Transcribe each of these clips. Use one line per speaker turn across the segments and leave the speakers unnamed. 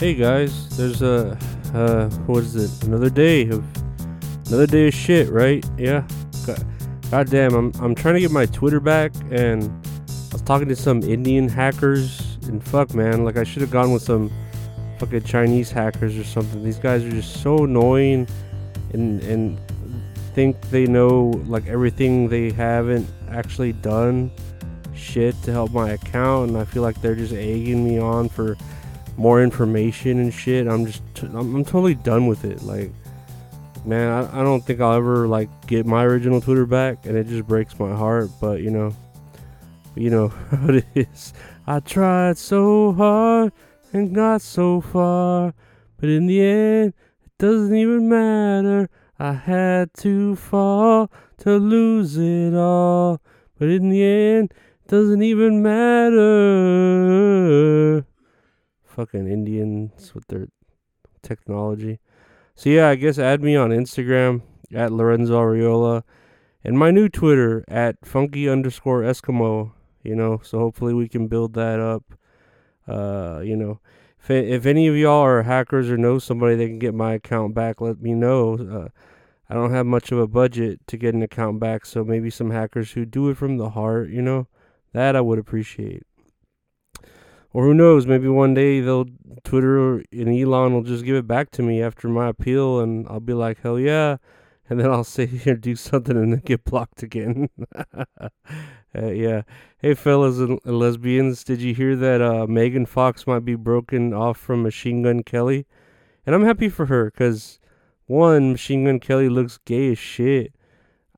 Hey guys, there's a uh, what is it? Another day of another day of shit, right? Yeah. God, God damn, I'm I'm trying to get my Twitter back, and I was talking to some Indian hackers, and fuck, man, like I should have gone with some fucking Chinese hackers or something. These guys are just so annoying, and and think they know like everything they haven't actually done shit to help my account, and I feel like they're just egging me on for more information and shit. I'm just, t- I'm, I'm totally done with it. Like, man, I, I don't think I'll ever like get my original Twitter back, and it just breaks my heart. But you know, you know how it is. I tried so hard and got so far, but in the end, it doesn't even matter. I had to fall to lose it all, but in the end, it doesn't even matter fucking Indians with their technology. So yeah, I guess add me on Instagram at Lorenzo Ariola and my new Twitter at funky underscore Eskimo. You know, so hopefully we can build that up. Uh, you know, if if any of y'all are hackers or know somebody that can get my account back, let me know. Uh, I don't have much of a budget to get an account back, so maybe some hackers who do it from the heart, you know, that I would appreciate. Or who knows, maybe one day they'll Twitter and Elon will just give it back to me after my appeal and I'll be like, hell yeah. And then I'll say or do something and then get blocked again. uh, yeah. Hey, fellas and lesbians, did you hear that uh, Megan Fox might be broken off from Machine Gun Kelly? And I'm happy for her because, one, Machine Gun Kelly looks gay as shit.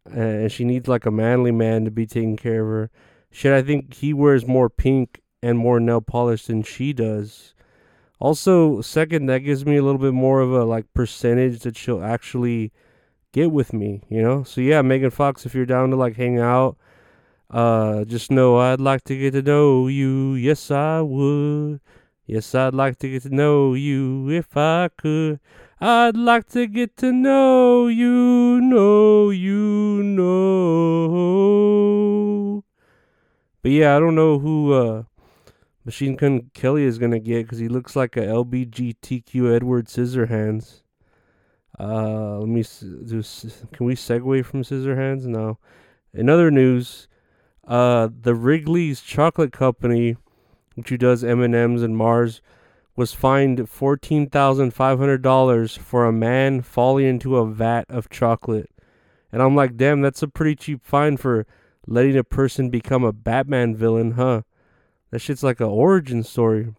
And she needs like a manly man to be taking care of her. Shit, I think he wears more pink and more nail polish than she does. Also, second, that gives me a little bit more of a like percentage that she'll actually get with me, you know? So yeah, Megan Fox, if you're down to like hang out, uh just know I'd like to get to know you. Yes I would. Yes, I'd like to get to know you if I could. I'd like to get to know you, know you, know. But yeah, I don't know who uh Machine Gun Kelly is gonna get because he looks like a LBGTQ Edward Scissorhands. Uh, let me do. Can we segue from Scissorhands? No. In other news, uh, the Wrigley's Chocolate Company, which does M and M's and Mars, was fined fourteen thousand five hundred dollars for a man falling into a vat of chocolate. And I'm like, damn, that's a pretty cheap fine for letting a person become a Batman villain, huh? That shit's like an origin story.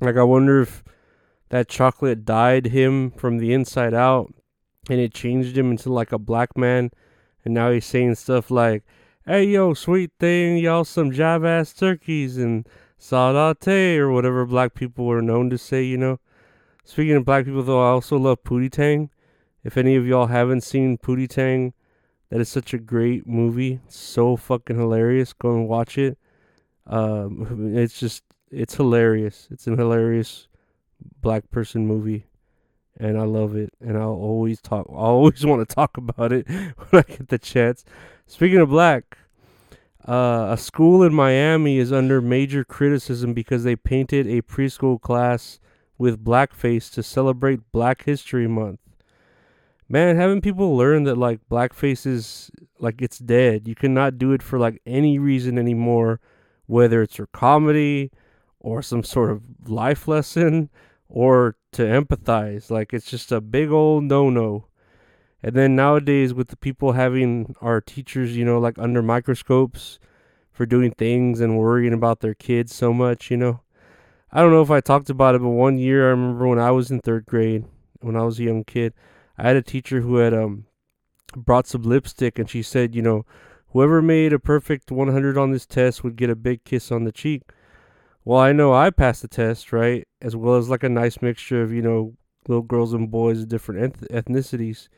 Like I wonder if that chocolate dyed him from the inside out and it changed him into like a black man and now he's saying stuff like, Hey yo, sweet thing, y'all some jive ass turkeys and saudate or whatever black people were known to say, you know. Speaking of black people though, I also love Pootie Tang. If any of y'all haven't seen Pootie Tang, that is such a great movie. It's so fucking hilarious. Go and watch it. Um, it's just it's hilarious. It's a hilarious black person movie, and I love it. And I'll always talk. I always want to talk about it when I get the chance. Speaking of black, uh, a school in Miami is under major criticism because they painted a preschool class with blackface to celebrate Black History Month. Man, haven't people learned that like blackface is like it's dead? You cannot do it for like any reason anymore whether it's for comedy or some sort of life lesson or to empathize. Like it's just a big old no no. And then nowadays, with the people having our teachers, you know, like under microscopes for doing things and worrying about their kids so much, you know. I don't know if I talked about it, but one year I remember when I was in third grade, when I was a young kid, I had a teacher who had um brought some lipstick and she said, you know, Whoever made a perfect 100 on this test would get a big kiss on the cheek. Well, I know I passed the test, right? As well as like a nice mixture of, you know, little girls and boys of different ethnicities.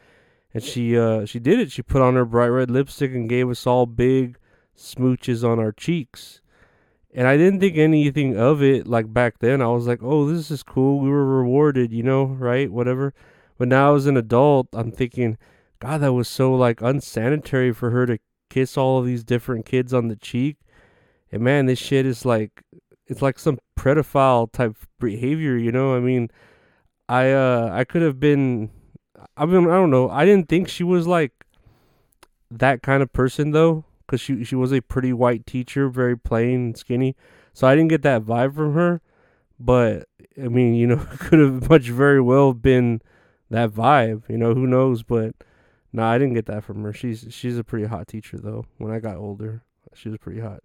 And she uh she did it. She put on her bright red lipstick and gave us all big smooches on our cheeks. And I didn't think anything of it like back then. I was like, "Oh, this is cool. We were rewarded, you know, right? Whatever." But now as an adult, I'm thinking, God, that was so like unsanitary for her to kiss all of these different kids on the cheek. And man, this shit is like it's like some pedophile type behavior, you know? I mean, I uh I could have been I mean, I don't know. I didn't think she was like that kind of person though, cuz she she was a pretty white teacher, very plain and skinny. So I didn't get that vibe from her, but I mean, you know, could have much very well been that vibe, you know, who knows, but no, I didn't get that from her. She's she's a pretty hot teacher though. When I got older, she was pretty hot.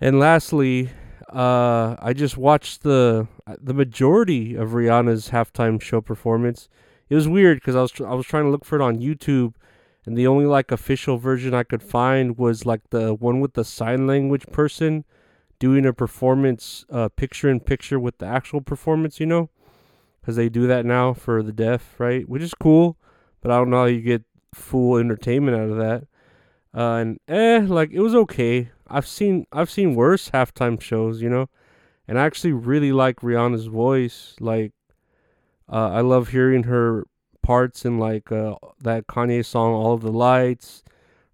And lastly, uh, I just watched the the majority of Rihanna's halftime show performance. It was weird because I was tr- I was trying to look for it on YouTube, and the only like official version I could find was like the one with the sign language person doing a performance, uh, picture in picture with the actual performance. You know, because they do that now for the deaf, right? Which is cool, but I don't know how you get full entertainment out of that. Uh, and eh, like it was okay. I've seen I've seen worse halftime shows, you know, and I actually really like Rihanna's voice. Like, uh, I love hearing her parts in like uh, that Kanye song "All of the Lights,"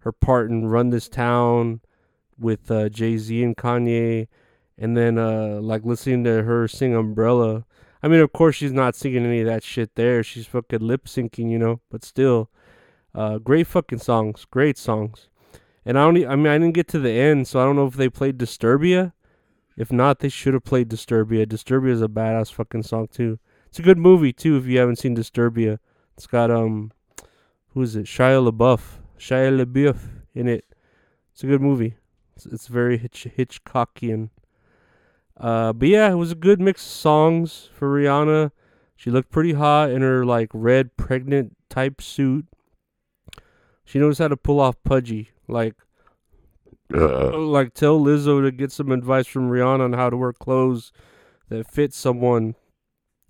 her part in "Run This Town" with uh, Jay Z and Kanye, and then uh, like listening to her sing "Umbrella." I mean, of course, she's not singing any of that shit there. She's fucking lip syncing, you know, but still, uh, great fucking songs, great songs. And I don't. I mean, I didn't get to the end, so I don't know if they played Disturbia. If not, they should have played Disturbia. Disturbia is a badass fucking song too. It's a good movie too. If you haven't seen Disturbia, it's got um, who is it? Shia LaBeouf. Shia LaBeouf in it. It's a good movie. It's, it's very Hitch, Hitchcockian. Uh, but yeah, it was a good mix of songs for Rihanna. She looked pretty hot in her like red pregnant type suit. She knows how to pull off pudgy. Like, uh. like tell Lizzo to get some advice from Rihanna on how to wear clothes that fit someone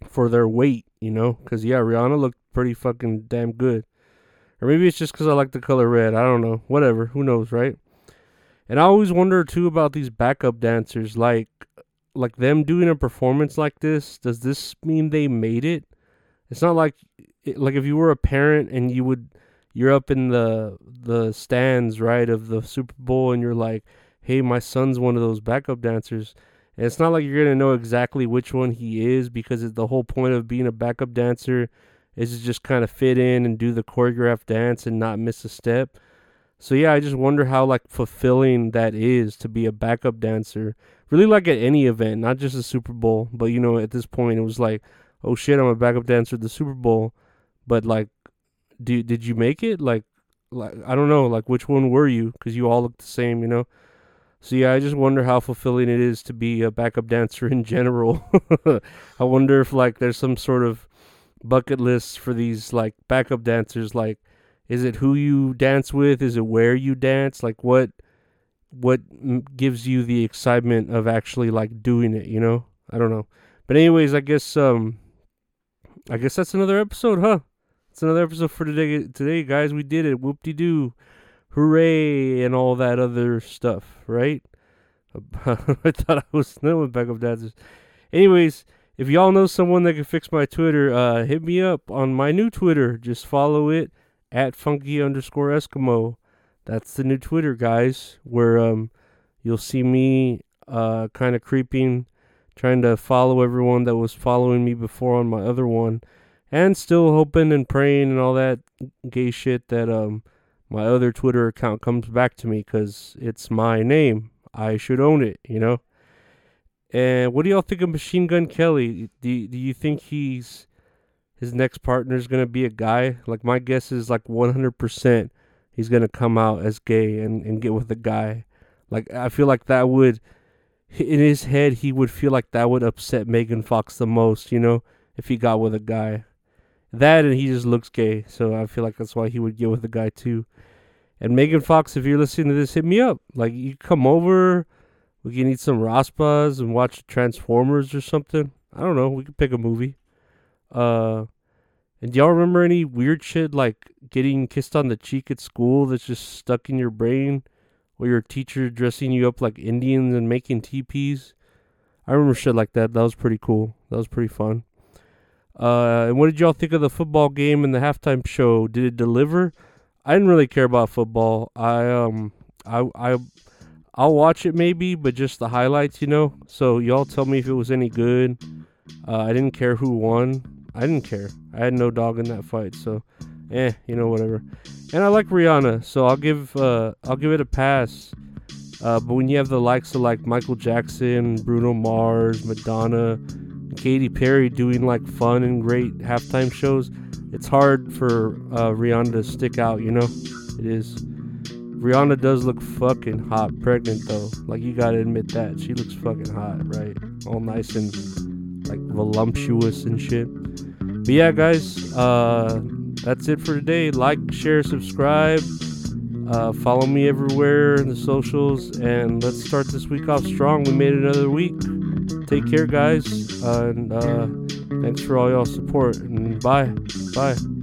for their weight. You know, because yeah, Rihanna looked pretty fucking damn good. Or maybe it's just because I like the color red. I don't know. Whatever. Who knows, right? And I always wonder too about these backup dancers. Like, like them doing a performance like this. Does this mean they made it? It's not like, like if you were a parent and you would you're up in the the stands right of the Super Bowl and you're like, "Hey, my son's one of those backup dancers." And it's not like you're gonna know exactly which one he is because it's the whole point of being a backup dancer is to just kind of fit in and do the choreographed dance and not miss a step. So yeah, I just wonder how like fulfilling that is to be a backup dancer. Really like at any event, not just the Super Bowl, but you know, at this point it was like, oh shit, I'm a backup dancer at the Super Bowl. But like do did you make it? Like, like I don't know, like which one were you? Because you all look the same, you know. So yeah, I just wonder how fulfilling it is to be a backup dancer in general. I wonder if like there's some sort of bucket list for these like backup dancers. Like, is it who you dance with? Is it where you dance? Like what? What gives you the excitement of actually like doing it? You know, I don't know. But anyways, I guess um, I guess that's another episode, huh? It's another episode for today. Today, guys, we did it. Whoop de doo. Hooray. And all that other stuff, right? I thought I was with backup dancers. Anyways, if y'all know someone that can fix my Twitter, uh, hit me up on my new Twitter. Just follow it at funky underscore Eskimo. That's the new Twitter, guys, where um, you'll see me uh, kind of creeping, trying to follow everyone that was following me before on my other one and still hoping and praying and all that gay shit that um my other Twitter account comes back to me because it's my name. I should own it, you know. And what do y'all think of Machine Gun Kelly? Do do you think he's his next partner is gonna be a guy? Like my guess is like 100% he's gonna come out as gay and and get with a guy. Like I feel like that would in his head he would feel like that would upset Megan Fox the most, you know, if he got with a guy. That and he just looks gay, so I feel like that's why he would get with a guy too. And Megan Fox, if you're listening to this, hit me up. Like you come over, we can eat some raspas and watch Transformers or something. I don't know. We could pick a movie. Uh, and do y'all remember any weird shit like getting kissed on the cheek at school that's just stuck in your brain, or your teacher dressing you up like Indians and making teepees? I remember shit like that. That was pretty cool. That was pretty fun. Uh, and what did y'all think of the football game and the halftime show? Did it deliver? I didn't really care about football. I um I I I'll watch it maybe, but just the highlights, you know. So y'all tell me if it was any good. Uh, I didn't care who won. I didn't care. I had no dog in that fight, so eh, you know whatever. And I like Rihanna, so I'll give uh, I'll give it a pass. Uh, but when you have the likes of like Michael Jackson, Bruno Mars, Madonna, Katy Perry doing like fun and great halftime shows, it's hard for uh, Rihanna to stick out. You know, it is. Rihanna does look fucking hot, pregnant though. Like you gotta admit that she looks fucking hot, right? All nice and like voluptuous and shit. But yeah, guys, uh, that's it for today. Like, share, subscribe. Uh, follow me everywhere in the socials, and let's start this week off strong. We made another week. Take care, guys, uh, and uh, thanks for all y'all support. And bye, bye.